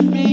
me.